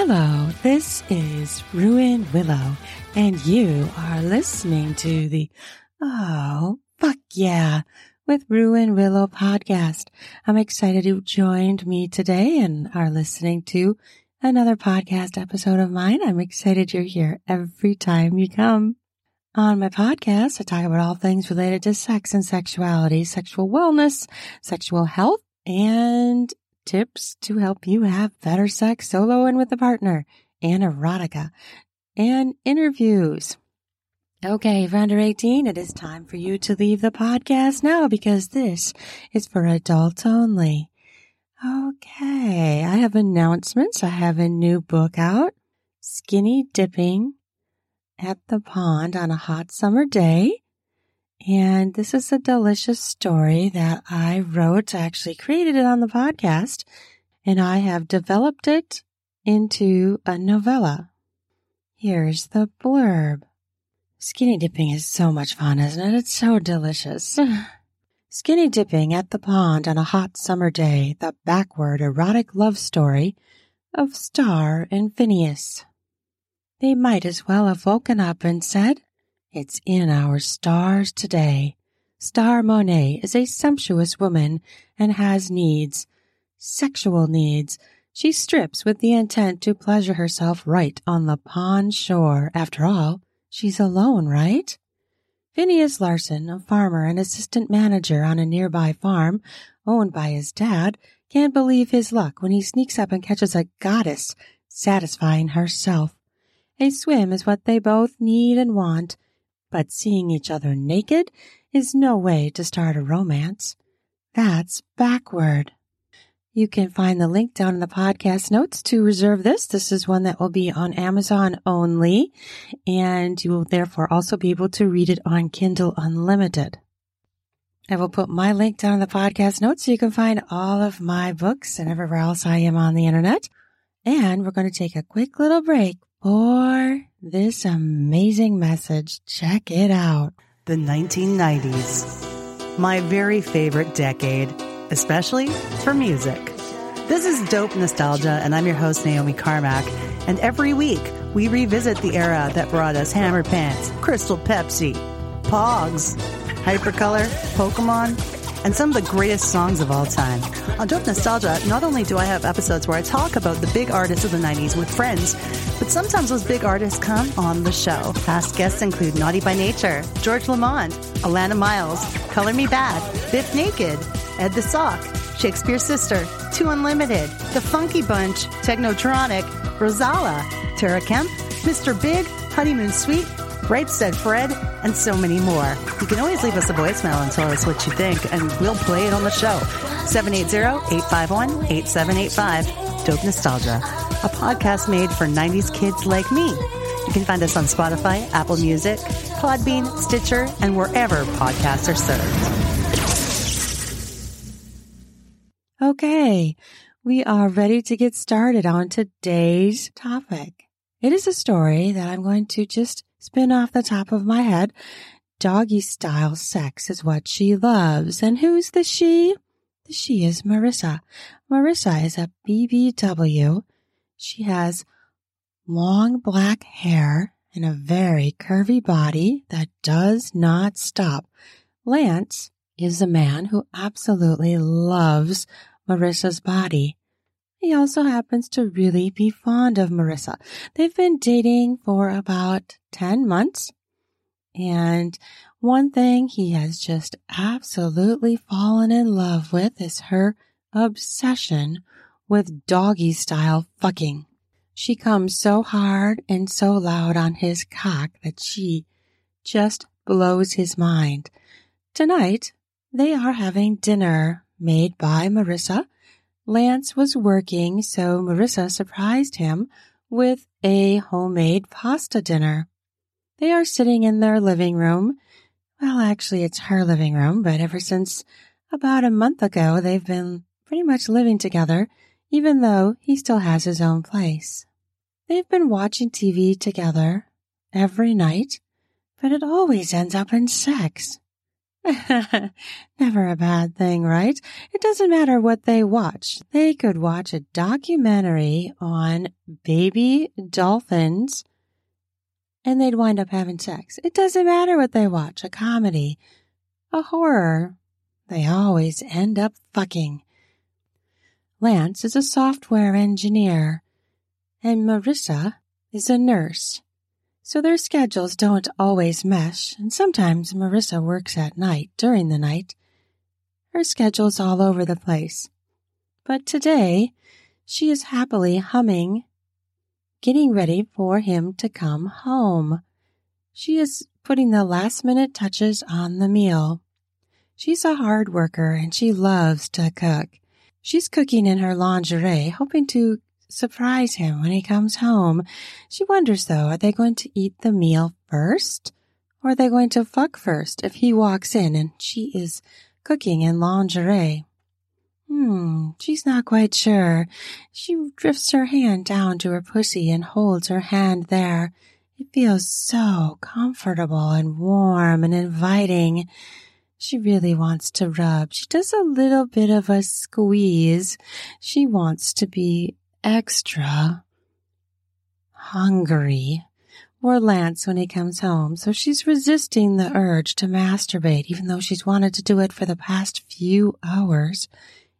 Hello, this is Ruan Willow, and you are listening to the Oh, fuck yeah, with Ruan Willow podcast. I'm excited you joined me today and are listening to another podcast episode of mine. I'm excited you're here every time you come. On my podcast, I talk about all things related to sex and sexuality, sexual wellness, sexual health, and tips to help you have better sex solo and with a partner, and erotica, and interviews. Okay, Founder 18, it is time for you to leave the podcast now because this is for adults only. Okay, I have announcements. I have a new book out, Skinny Dipping at the Pond on a Hot Summer Day. And this is a delicious story that I wrote. I actually created it on the podcast and I have developed it into a novella. Here's the blurb. Skinny dipping is so much fun, isn't it? It's so delicious. Skinny dipping at the pond on a hot summer day, the backward erotic love story of Star and Phineas. They might as well have woken up and said, it's in our stars today. Star Monet is a sumptuous woman and has needs, sexual needs. She strips with the intent to pleasure herself right on the pond shore. After all, she's alone, right? Phineas Larson, a farmer and assistant manager on a nearby farm owned by his dad, can't believe his luck when he sneaks up and catches a goddess satisfying herself. A swim is what they both need and want, but seeing each other naked is no way to start a romance. That's backward. You can find the link down in the podcast notes to reserve this. This is one that will be on Amazon only, and you will therefore also be able to read it on Kindle Unlimited. I will put my link down in the podcast notes so you can find all of my books and everywhere else I am on the internet. And we're going to take a quick little break for this amazing message. Check it out. The 1990s. My very favorite decade, especially for music. This is Dope Nostalgia, and I'm your host, Naomi Carmack. And every week, we revisit the era that brought us Hammer Pants, Crystal Pepsi, Pogs, Hypercolor, Pokemon, and some of the greatest songs of all time. On Dope Nostalgia, not only do I have episodes where I talk about the big artists of the 90s with friends, but sometimes those big artists come on the show. Past guests include Naughty by Nature, George Lamond, Alannah Myles, Color Me Badd, Bif Naked, Ed the Sock, Shakespears Sister, Two Unlimited, The Funky Bunch, Technotronic, Rozalla, Tara Kemp, Mr. Big, Honeymoon Suite, Right Said Fred, and so many more. You can always leave us a voicemail and tell us what you think, and we'll play it on the show. 780-851-8785. Dope Nostalgia, a podcast made for 90s kids like me. You can find us on Spotify, Apple Music, Podbean, Stitcher, and wherever podcasts are served. Okay, we are ready to get started on today's topic. It is a story that I'm going to just spin off the top of my head. Doggy style sex is what she loves. And who's the she? The she is Marissa. Marissa is a BBW. She has long black hair and a very curvy body that does not stop. Lance is a man who absolutely loves Marissa's body. He also happens to really be fond of Marissa. They've been dating for about 10 months. And one thing he has just absolutely fallen in love with is her obsession with doggy style fucking. She comes so hard and so loud on his cock that she just blows his mind. Tonight, they are having dinner made by Marissa Lance was working, so Marissa surprised him with a homemade pasta dinner. They are sitting in their living room. Well, actually, it's her living room, but ever since about a month ago, they've been pretty much living together, even though he still has his own place. They've been watching TV together every night, but it always ends up in sex. Never a bad thing, right? It doesn't matter what they watch. They could watch a documentary on baby dolphins and they'd wind up having sex. It doesn't matter what they watch, a comedy, a horror. They always end up fucking. Lance is a software engineer and Marissa is a nurse. So their schedules don't always mesh, and sometimes Marissa works at night during the night. Her schedule's all over the place. But today, she is happily humming, getting ready for him to come home. She is putting the last minute touches on the meal. She's a hard worker and she loves to cook. She's cooking in her lingerie, hoping to surprise him when he comes home. She wonders though, are they going to eat the meal first? Or are they going to fuck first if he walks in and she is cooking in lingerie? Hmm, she's not quite sure. She drifts her hand down to her pussy and holds her hand there. It feels so comfortable and warm and inviting. She really wants to rub. She does a little bit of a squeeze. She wants to be extra hungry or Lance when he comes home, so she's resisting the urge to masturbate, even though she's wanted to do it for the past few hours.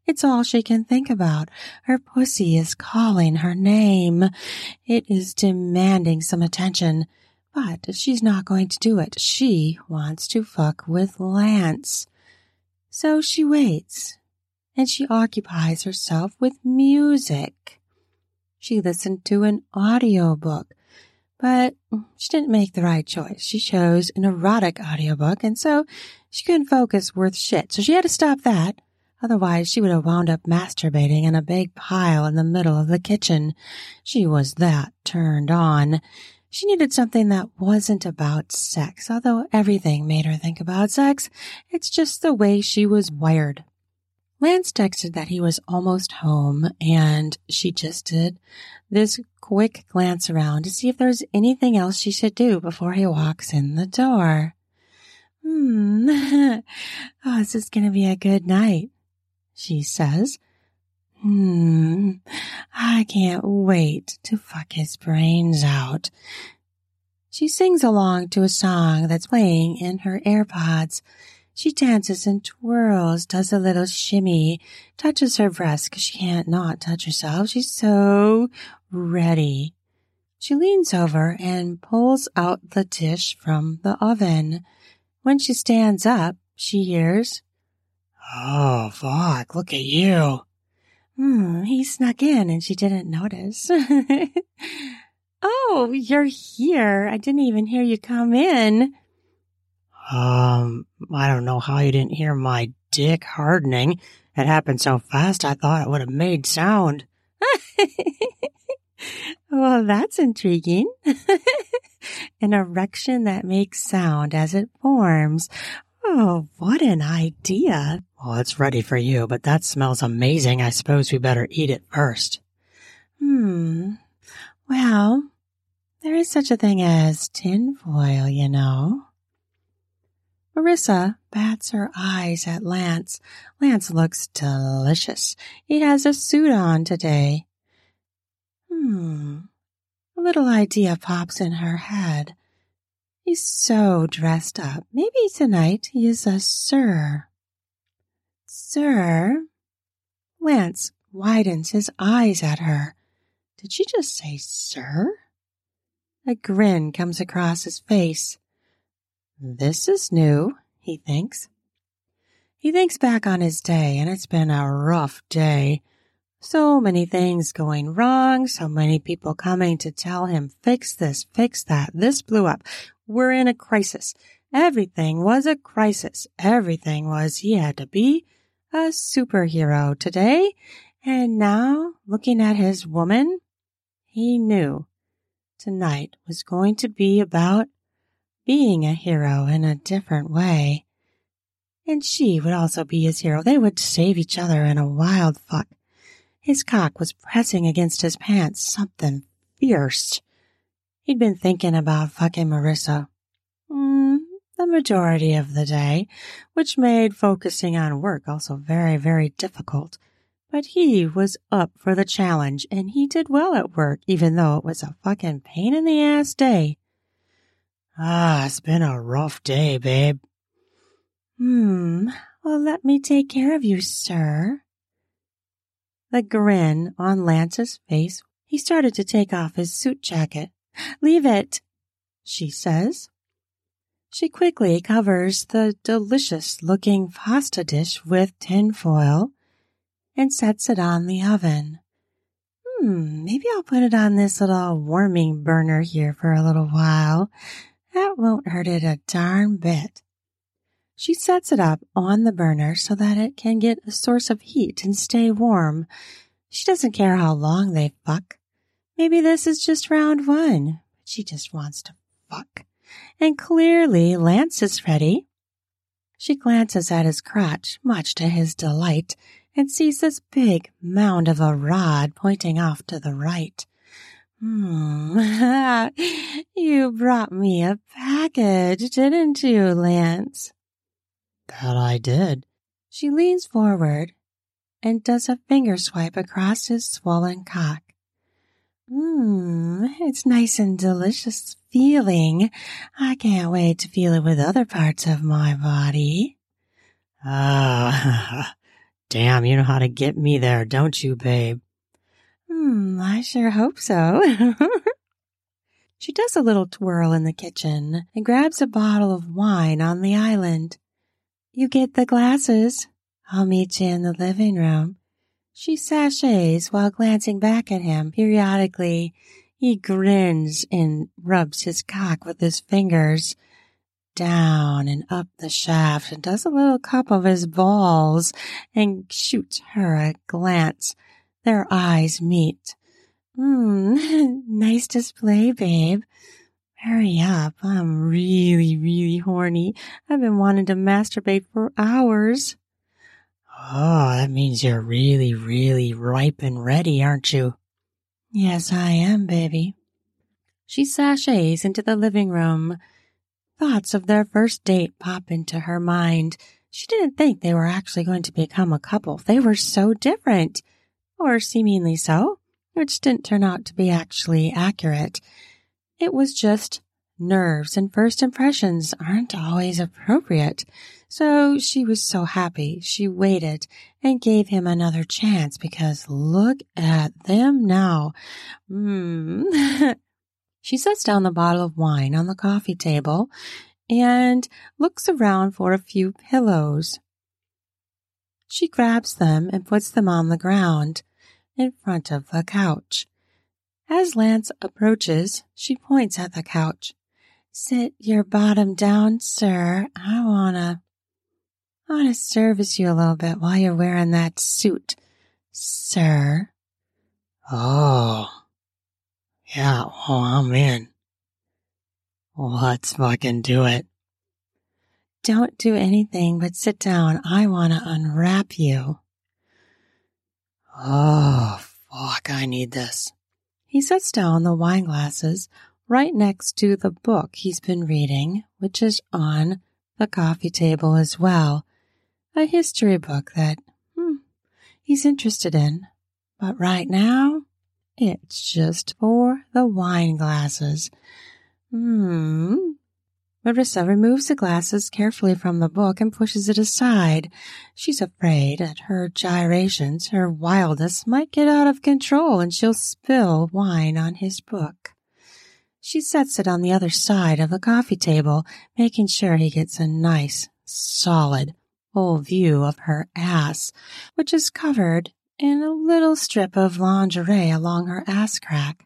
It's all she can think about. Her pussy is calling her name. It is demanding some attention, but she's not going to do it. She wants to fuck with Lance. So she waits, and she occupies herself with music. She listened to an audiobook, but she didn't make the right choice. She chose an erotic audiobook, and so she couldn't focus worth shit. So she had to stop that. Otherwise, she would have wound up masturbating in a big pile in the middle of the kitchen. She was that turned on. She needed something that wasn't about sex, although everything made her think about sex. It's just the way she was wired. Lance texted that he was almost home and she just did this quick glance around to see if there's anything else she should do before he walks in the door. Hmm. oh, this is going to be a good night, she says. Hmm. I can't wait to fuck his brains out. She sings along to a song that's playing in her AirPods. She dances and twirls, does a little shimmy, touches her breast because she can't not touch herself. She's so ready. She leans over and pulls out the dish from the oven. When she stands up, she hears, Oh, fuck, look at you. Hmm, he snuck in and she didn't notice. oh, you're here. I didn't even hear you come in. Um, I don't know how you didn't hear my dick hardening. It happened so fast I thought it would have made sound. well, that's intriguing. an erection that makes sound as it forms. Oh, what an idea. Well, it's ready for you, but that smells amazing. I suppose we better eat it first. Hmm. Well, there is such a thing as tinfoil, you know. Marissa bats her eyes at Lance. Lance looks delicious. He has a suit on today. Hmm. A little idea pops in her head. He's so dressed up. Maybe tonight he is a sir. Sir? Lance widens his eyes at her. Did she just say sir? A grin comes across his face. This is new, he thinks. He thinks back on his day, and it's been a rough day. So many things going wrong, so many people coming to tell him, fix this, fix that, this blew up. We're in a crisis. Everything was a crisis. Everything was he had to be a superhero today. And now, looking at his woman, he knew tonight was going to be about being a hero in a different way. And she would also be his hero. They would save each other in a wild fuck. His cock was pressing against his pants, something fierce. He'd been thinking about fucking Marissa. Mm, the majority of the day, which made focusing on work also very, very difficult. But he was up for the challenge and he did well at work, even though it was a fucking pain in the ass day. Ah, it's been a rough day, babe. Hmm, well, let me take care of you, sir. The grin on Lance's face, he started to take off his suit jacket. Leave it, she says. She quickly covers the delicious looking pasta dish with tin foil and sets it on the oven. Hmm, maybe I'll put it on this little warming burner here for a little while. Won't hurt it a darn bit. She sets it up on the burner so that it can get a source of heat and stay warm. She doesn't care how long they fuck. Maybe this is just round one. She just wants to fuck. And clearly Lance is ready. She glances at his crotch, much to his delight, and sees this big mound of a rod pointing off to the right. Hmm, you brought me a package, didn't you, Lance? That I did. She leans forward and does a finger swipe across his swollen cock. Mmm, it's nice and delicious feeling. I can't wait to feel it with other parts of my body. Ah, damn, you know how to get me there, don't you, babe? Hmm, I sure hope so. she does a little twirl in the kitchen and grabs a bottle of wine on the island. You get the glasses. I'll meet you in the living room. She sashays while glancing back at him periodically. He grins and rubs his cock with his fingers down and up the shaft and does a little cup of his balls and shoots her a glance. Their eyes meet. Hmm, nice display, babe. Hurry up. I'm really, really horny. I've been wanting to masturbate for hours. Oh, that means you're really, really ripe and ready, aren't you? Yes, I am, baby. She sashays into the living room. Thoughts of their first date pop into her mind. She didn't think they were actually going to become a couple. They were so different, or seemingly so, which didn't turn out to be actually accurate. It was just nerves and first impressions aren't always appropriate. So she was so happy. She waited and gave him another chance because look at them now. Mm. she sets down the bottle of wine on the coffee table and looks around for a few pillows. She grabs them and puts them on the ground in front of the couch. As Lance approaches, she points at the couch. Sit your bottom down, sir. I wanna I want to service you a little bit while you're wearing that suit, sir. Oh. Yeah, well, I'm in. Let's fucking do it. Don't do anything but sit down. I want to unwrap you. Oh, fuck, I need this. He sets down the wine glasses right next to the book he's been reading, which is on the coffee table as well a history book that hmm, he's interested in. But right now, it's just for the wine glasses. Hmm. Marissa removes the glasses carefully from the book and pushes it aside. She's afraid at her gyrations, her wildness might get out of control and she'll spill wine on his book. She sets it on the other side of the coffee table, making sure he gets a nice, solid, full view of her ass, which is covered in a little strip of lingerie along her ass crack.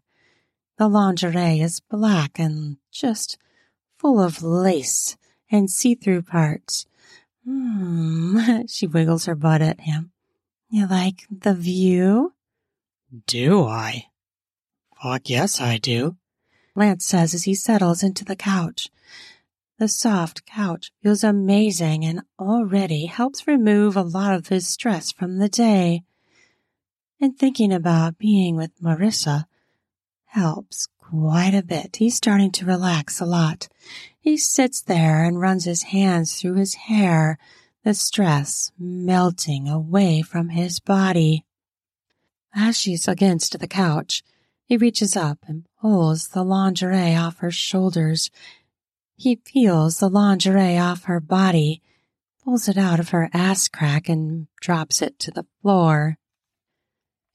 The lingerie is black and just full of lace and see-through parts. Hmm, she wiggles her butt at him. You like the view? Do I? Fuck yes, I do. Lance says as he settles into the couch. The soft couch feels amazing and already helps remove a lot of his stress from the day. And thinking about being with Marissa helps quite a bit. He's starting to relax a lot. He sits there and runs his hands through his hair, the stress melting away from his body. As she's against the couch, he reaches up and pulls the lingerie off her shoulders. He peels the lingerie off her body, pulls it out of her ass crack and drops it to the floor.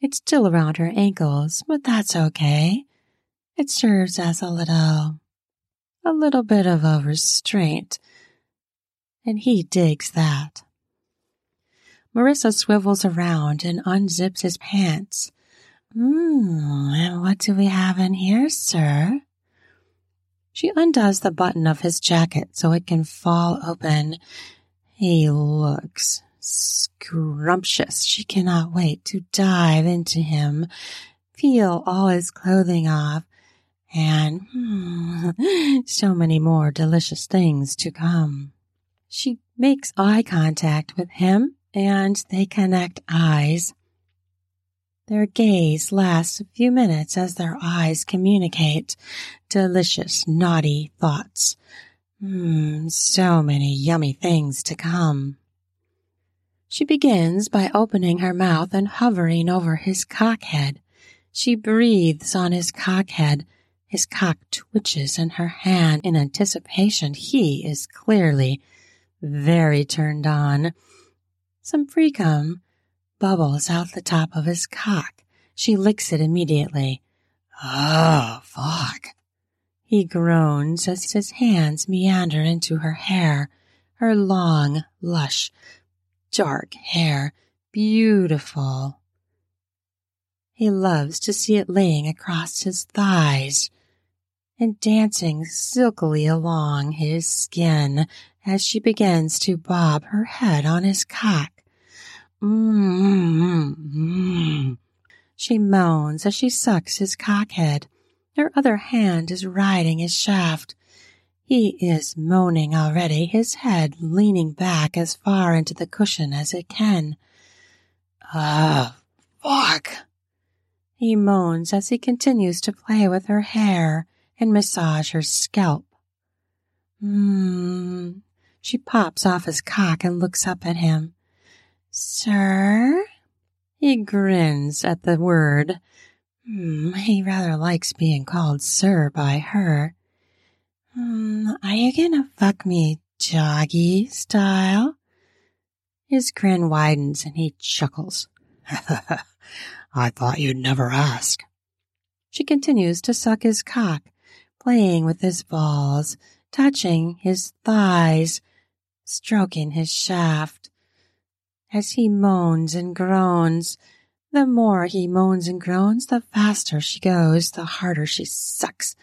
It's still around her ankles, but that's okay. It serves as a little, a little bit of a restraint, and he digs that. Marissa swivels around and unzips his pants. Hmm, and what do we have in here, sir? She undoes the button of his jacket so it can fall open. He looks scrumptious. She cannot wait to dive into him, peel all his clothing off, and hmm, so many more delicious things to come. She makes eye contact with him and they connect eyes. Their gaze lasts a few minutes as their eyes communicate delicious, naughty thoughts. Hmm, so many yummy things to come. She begins by opening her mouth and hovering over his cockhead. She breathes on his cockhead. His cock twitches in her hand in anticipation. He is clearly very turned on. Some free bubbles out the top of his cock. She licks it immediately. Oh, fuck. He groans as his hands meander into her hair, her long, lush, dark hair, beautiful. He loves to see it laying across his thighs and dancing silkily along his skin as she begins to bob her head on his cock. Mm-hmm. She moans as she sucks his cockhead. Her other hand is riding his shaft. He is moaning already, his head leaning back as far into the cushion as it can. Ah, fuck. He moans as he continues to play with her hair and massage her scalp. Hmm. She pops off his cock and looks up at him. Sir? He grins at the word. Hmm, he rather likes being called sir by her. Hmm, are you gonna fuck me joggy style? His grin widens and he chuckles. I thought you'd never ask. She continues to suck his cock, playing with his balls, touching his thighs, stroking his shaft as he moans and groans. The more he moans and groans, the faster she goes, the harder she sucks.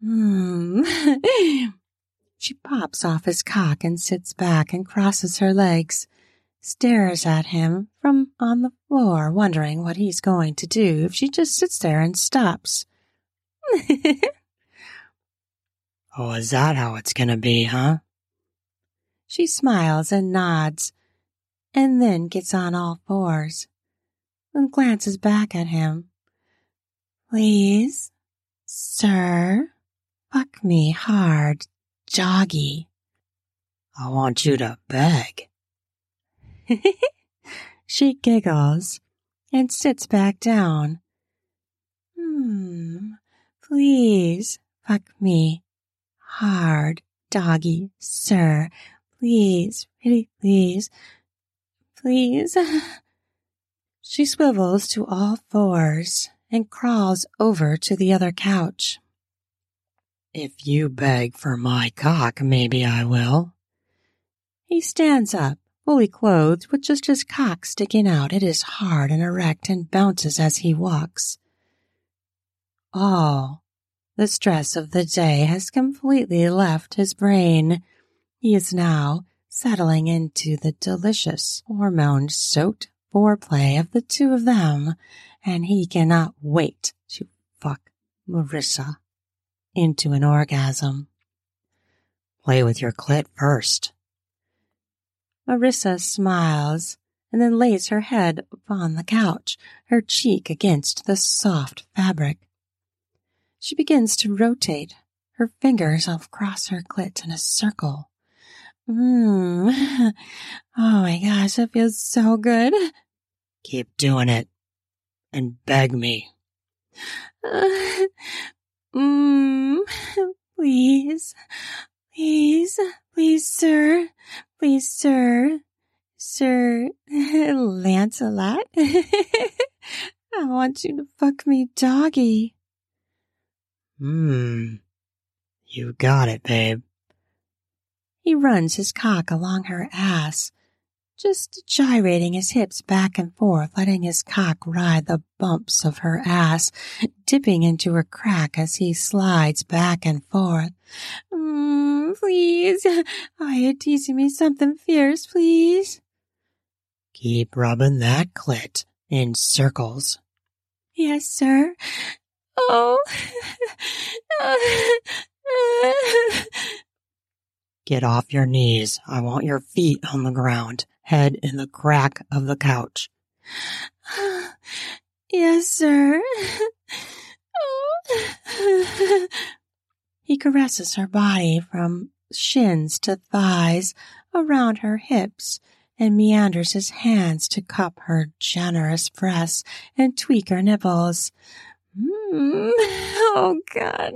Mm. she pops off his cock and sits back and crosses her legs, stares at him from on the floor, wondering what he's going to do if she just sits there and stops. oh, is that how it's gonna be, huh? She smiles and nods, and then gets on all fours and glances back at him. Please, sir, fuck me hard, joggy. I want you to beg. she giggles and sits back down. Hmm, please fuck me hard, doggy, sir. Please, pretty please, please. She swivels to all fours and crawls over to the other couch. If you beg for my cock, maybe I will. He stands up, fully clothed, with just his cock sticking out. It is hard and erect and bounces as he walks. All the stress of the day has completely left his brain. He is now settling into the delicious hormone soaked foreplay of the two of them, and he cannot wait to fuck Marissa into an orgasm. Play with your clit first. Marissa smiles and then lays her head upon the couch, her cheek against the soft fabric. She begins to rotate her fingers across her clit in a circle. Mmm. Oh my gosh, it feels so good. Keep doing it. And beg me. Mmm. Please. Please. Please, sir. Please, sir. Sir Lancelot. I want you to fuck me doggy. Hmm. You got it, babe. He runs his cock along her ass, just gyrating his hips back and forth, letting his cock ride the bumps of her ass, dipping into her crack as he slides back and forth. Mm, please. Oh, you're teasing me something fierce, please. Keep rubbing that clit in circles. Yes, sir. Oh. Get off your knees. I want your feet on the ground, head in the crack of the couch. yes, sir. he caresses her body from shins to thighs, around her hips, and meanders his hands to cup her generous breasts and tweak her nipples. Oh God.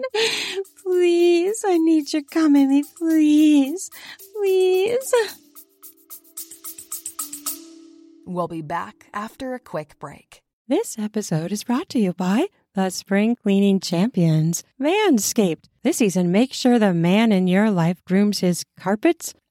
Please, I need you come in me, please. Please. We'll be back after a quick break. This episode is brought to you by the spring cleaning champions, Manscaped. This season, make sure the man in your life grooms his carpets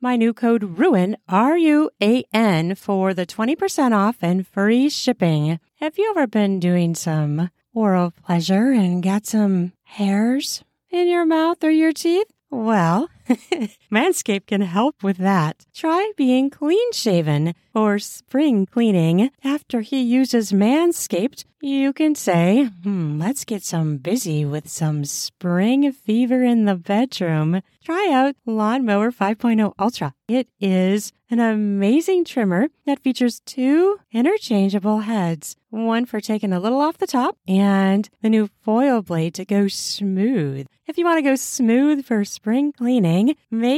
my new code RUAN, R U A N, for the 20% off and free shipping. Have you ever been doing some oral pleasure and got some hairs in your mouth or your teeth? Well, Manscaped can help with that. Try being clean shaven or spring cleaning. After he uses Manscaped, you can say, hmm, let's get some busy with some spring fever in the bedroom. Try out Lawnmower 5.0 Ultra. It is an amazing trimmer that features two interchangeable heads one for taking a little off the top and the new foil blade to go smooth. If you want to go smooth for spring cleaning, make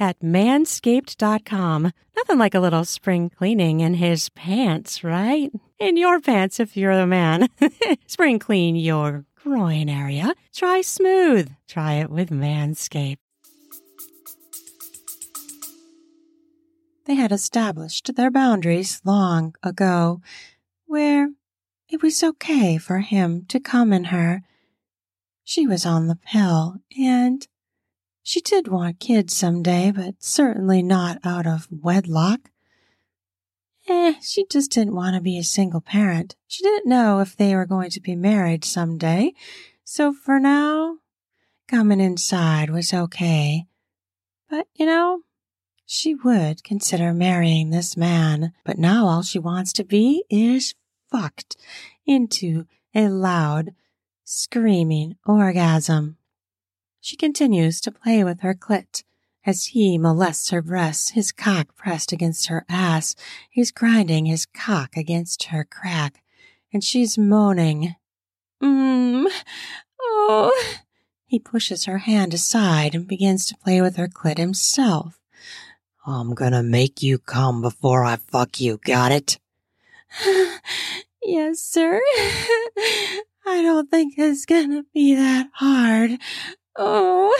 at manscaped.com. Nothing like a little spring cleaning in his pants, right? In your pants if you're the man. spring clean your groin area. Try smooth. Try it with Manscaped. They had established their boundaries long ago, where it was okay for him to come in her. She was on the pill, and she did want kids someday, but certainly not out of wedlock. Eh, she just didn't want to be a single parent. She didn't know if they were going to be married someday. So for now, coming inside was okay. But, you know, she would consider marrying this man. But now all she wants to be is fucked into a loud, screaming orgasm. She continues to play with her clit as he molests her breasts, his cock pressed against her ass. He's grinding his cock against her crack, and she's moaning. Mmm, oh. He pushes her hand aside and begins to play with her clit himself. I'm gonna make you come before I fuck you, got it? yes, sir. I don't think it's gonna be that hard. Oh.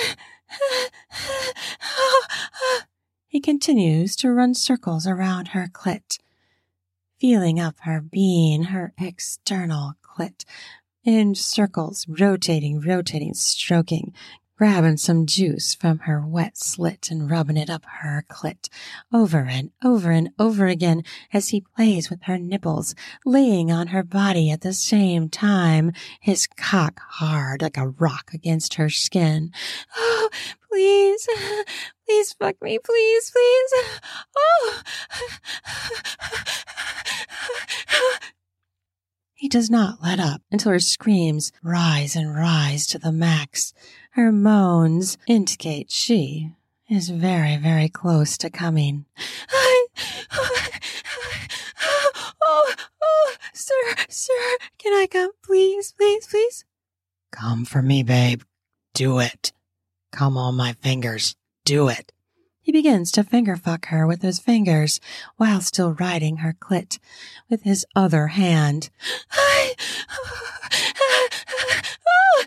He continues to run circles around her clit, feeling up her being, her external clit, in circles, rotating, rotating, stroking, grabbing some juice from her wet slit and rubbing it up her clit over and over and over again as he plays with her nipples, laying on her body at the same time, his cock hard like a rock against her skin. Oh, please, please fuck me, please, please. Oh. He does not let up until her screams rise and rise to the max. Her moans indicate she is very, very close to coming. I, oh, oh, sir, sir, can I come? Please, please, please. Come for me, babe. Do it. Come on my fingers. Do it. He begins to finger fuck her with his fingers while still riding her clit with his other hand. I, oh, oh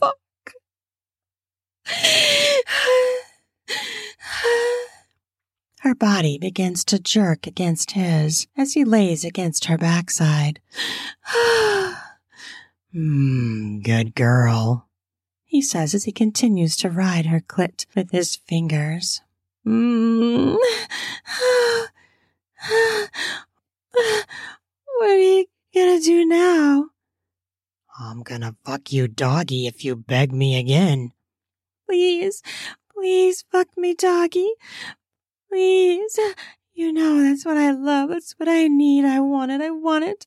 fuck. Her body begins to jerk against his as he lays against her backside. Hmm, good girl, he says as he continues to ride her clit with his fingers. Mm. what are you gonna do now? I'm gonna fuck you doggy if you beg me again. Please, please fuck me doggy. Please. You know that's what I love. That's what I need. I want it. I want it.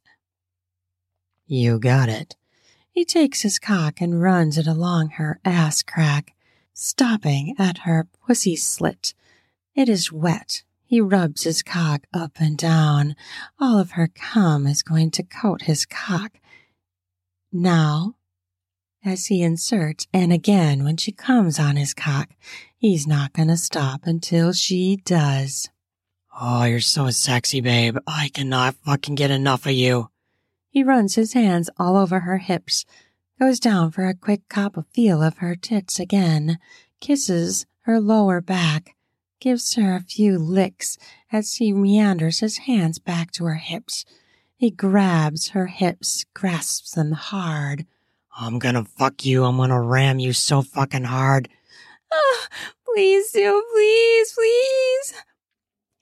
You got it. He takes his cock and runs it along her ass crack, stopping at her pussy slit. It is wet. He rubs his cock up and down. All of her cum is going to coat his cock. Now, as he inserts, and again when she comes on his cock, he's not going to stop until she does. Oh, you're so sexy, babe. I cannot fucking get enough of you. He runs his hands all over her hips, goes down for a quick cop of feel of her tits again, kisses her lower back, gives her a few licks as he meanders his hands back to her hips. He grabs her hips, grasps them hard. I'm gonna fuck you. I'm gonna ram you so fucking hard. Oh, please do, please, please.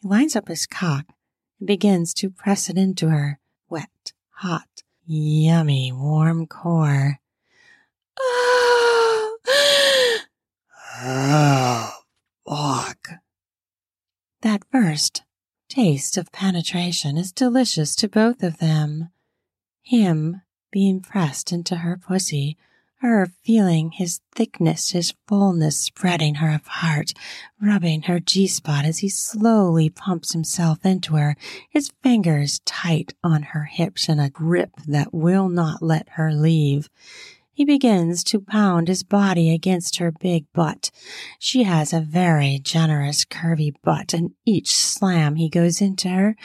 He lines up his cock and begins to press it into her wet, hot, yummy, warm core. Oh, oh fuck. That first taste of penetration is delicious to both of them. Him being pressed into her pussy, her feeling his thickness, his fullness spreading her apart, rubbing her G spot as he slowly pumps himself into her, his fingers tight on her hips in a grip that will not let her leave. He begins to pound his body against her big butt. She has a very generous, curvy butt, and each slam he goes into her,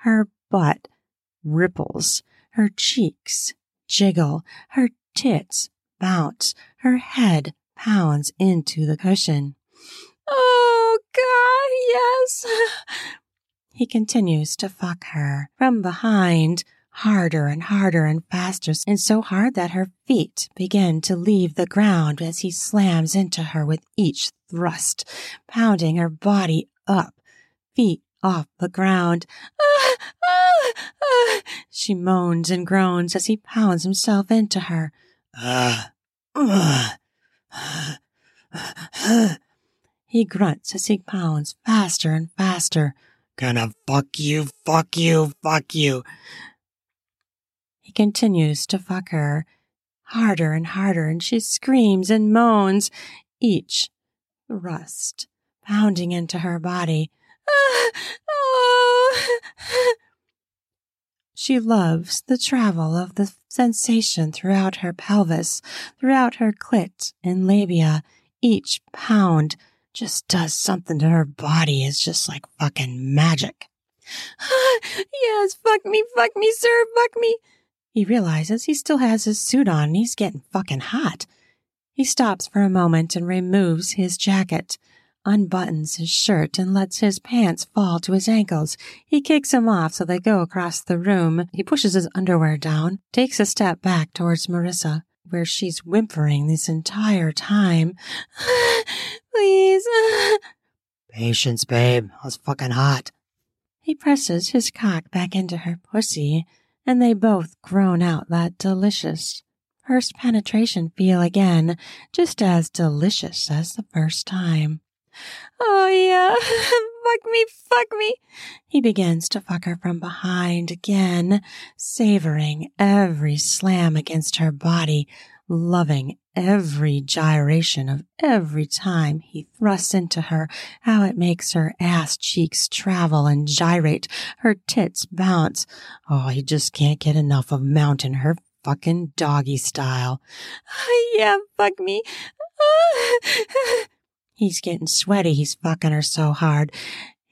her butt ripples, her cheeks jiggle, her tits bounce, her head pounds into the cushion. Oh, God, yes. He continues to fuck her from behind, harder and harder and faster, and so hard that her feet begin to leave the ground as he slams into her with each thrust, pounding her body up, feet off the ground. Ah, ah, ah. She moans and groans as he pounds himself into her. Uh, uh, he grunts as he pounds faster and faster. Gonna fuck you, fuck you, fuck you. He continues to fuck her harder and harder, and she screams and moans, each thrust pounding into her body. Ah, oh. She loves the travel of the sensation throughout her pelvis, throughout her clit and labia. Each pound just does something to her body. It's just like fucking magic. yes, fuck me, fuck me, sir, fuck me. He realizes he still has his suit on and he's getting fucking hot. He stops for a moment and removes his jacket, unbuttons his shirt, and lets his pants fall to his ankles. He kicks them off so they go across the room. He pushes his underwear down, takes a step back towards Marissa, where she's whimpering this entire time. Please. Patience, babe. I was fucking hot. He presses his cock back into her pussy, and they both groan out that delicious first penetration feel again, just as delicious as the first time. Oh, yeah. fuck me, fuck me. He begins to fuck her from behind again, savoring every slam against her body, loving every gyration of every time he thrusts into her, how it makes her ass cheeks travel and gyrate, her tits bounce. Oh, he just can't get enough of mounting her fucking doggy style. Oh, Yeah, fuck me. He's getting sweaty. He's fucking her so hard.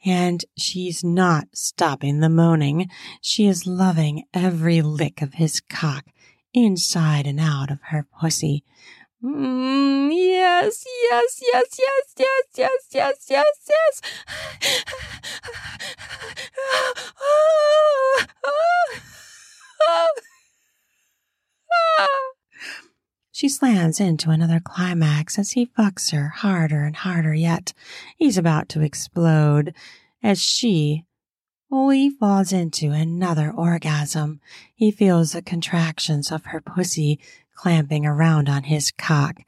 And she's not stopping the moaning. She is loving every lick of his cock, inside and out of her pussy. Mm, yes, yes, yes, yes, yes, yes, yes, yes, yes. She slams into another climax as he fucks her harder and harder yet. He's about to explode as she fully falls into another orgasm. He feels the contractions of her pussy clamping around on his cock,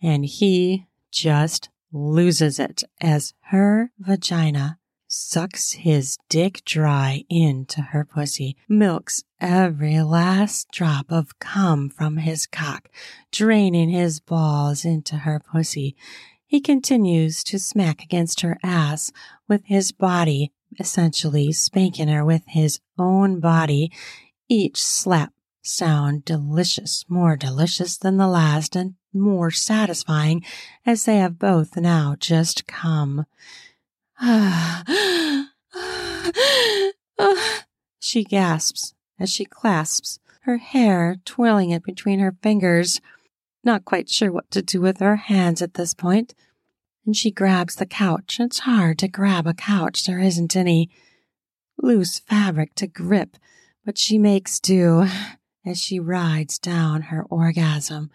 and he just loses it as her vagina sucks his dick dry into her pussy, milks every last drop of cum from his cock, draining his balls into her pussy. He continues to smack against her ass with his body, essentially spanking her with his own body, each slap sound delicious, more delicious than the last and more satisfying as they have both now just come. Ah she gasps as she clasps her hair, twirling it between her fingers, not quite sure what to do with her hands at this point. And she grabs the couch. It's hard to grab a couch. There isn't any loose fabric to grip, but she makes do as she rides down her orgasm.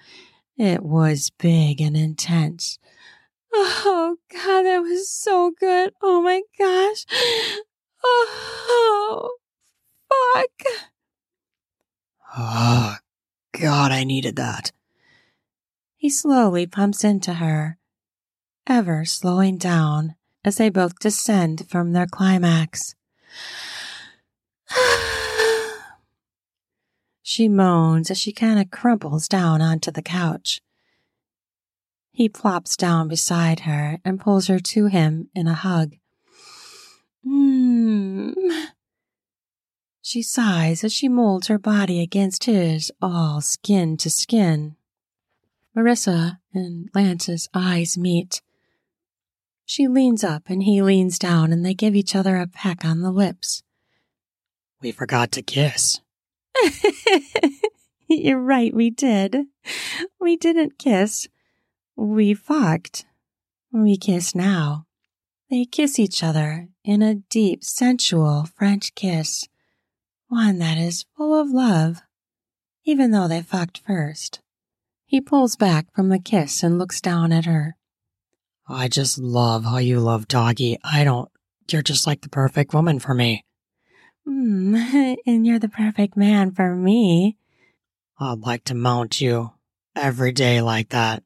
It was big and intense. Oh, God, that was so good. Oh my gosh. Oh, fuck. Oh, God, I needed that. He slowly pumps into her, ever slowing down as they both descend from their climax. she moans as she kind of crumples down onto the couch. He plops down beside her and pulls her to him in a hug. Mmm. She sighs as she molds her body against his, all skin to skin. Marissa and Lance's eyes meet. She leans up and he leans down and they give each other a peck on the lips. We forgot to kiss. You're right, we did. We didn't kiss. We fucked. We kiss now. They kiss each other in a deep, sensual French kiss, one that is full of love, even though they fucked first. He pulls back from the kiss and looks down at her. I just love how you love Doggy. I don't. You're just like the perfect woman for me. Mm, and you're the perfect man for me. I'd like to mount you every day like that.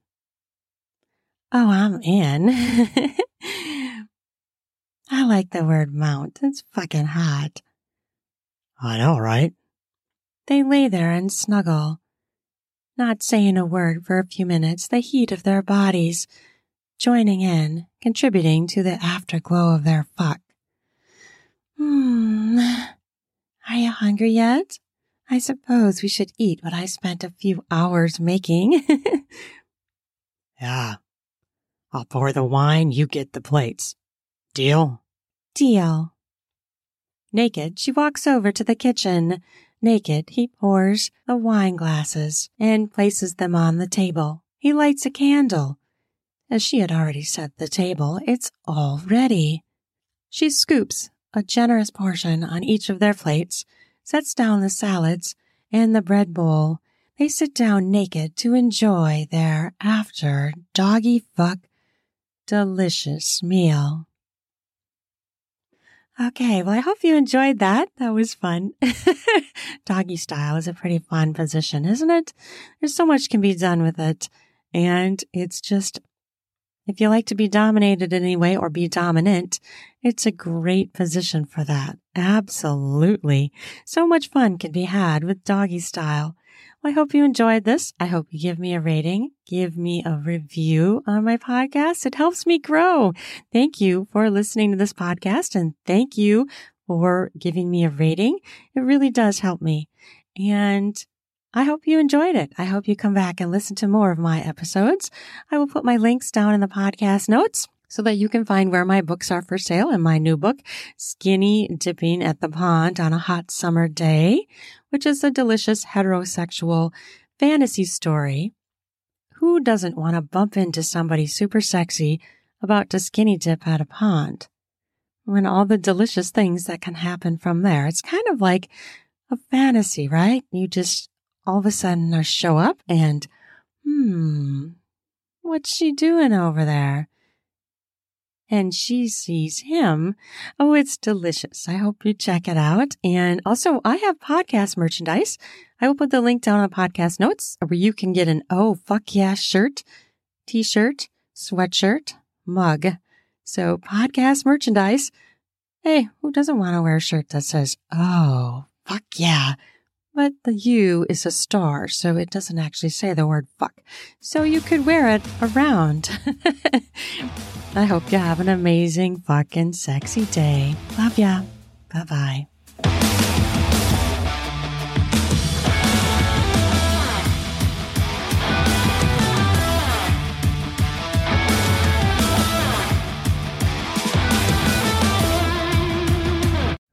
Oh, I'm in. I like the word mount. It's fucking hot. I know, right? They lay there and snuggle, not saying a word for a few minutes, the heat of their bodies joining in, contributing to the afterglow of their fuck. Hmm. Are you hungry yet? I suppose we should eat what I spent a few hours making. yeah. I'll pour the wine, you get the plates. Deal? Deal. Naked, she walks over to the kitchen, Naked, he pours the wine glasses and places them on the table. He lights a candle. As she had already set the table, it's all ready. She scoops a generous portion on each of their plates, sets down the salads and the bread bowl. They sit down naked to enjoy their after doggy fuck delicious meal. Okay, well, I hope you enjoyed that. That was fun. Doggy style is a pretty fun position, isn't it? There's so much can be done with it. And it's just, if you like to be dominated in any way or be dominant, it's a great position for that. Absolutely. So much fun can be had with doggy style. Well, I hope you enjoyed this. I hope you give me a rating, give me a review on my podcast. It helps me grow. Thank you for listening to this podcast and thank you for giving me a rating. It really does help me. And I hope you enjoyed it. I hope you come back and listen to more of my episodes. I will put my links down in the podcast notes so that you can find where my books are for sale in my new book, Skinny Dipping at the Pond on a Hot Summer Day, which is a delicious heterosexual fantasy story. Who doesn't want to bump into somebody super sexy about to skinny dip at a pond? When all the delicious things that can happen from there. It's kind of like a fantasy, right? You just all of a sudden I show up and, hmm, what's she doing over there? and she sees him. Oh, it's delicious. I hope you check it out. And also, I have podcast merchandise. I will put the link down on podcast notes where you can get an Oh, fuck yeah shirt, t shirt, sweatshirt, mug. So, podcast merchandise. Hey, who doesn't want to wear a shirt that says, Oh, fuck yeah? But the U is a star, so it doesn't actually say the word fuck. So you could wear it around. I hope you have an amazing fucking sexy day. Love ya. Bye bye.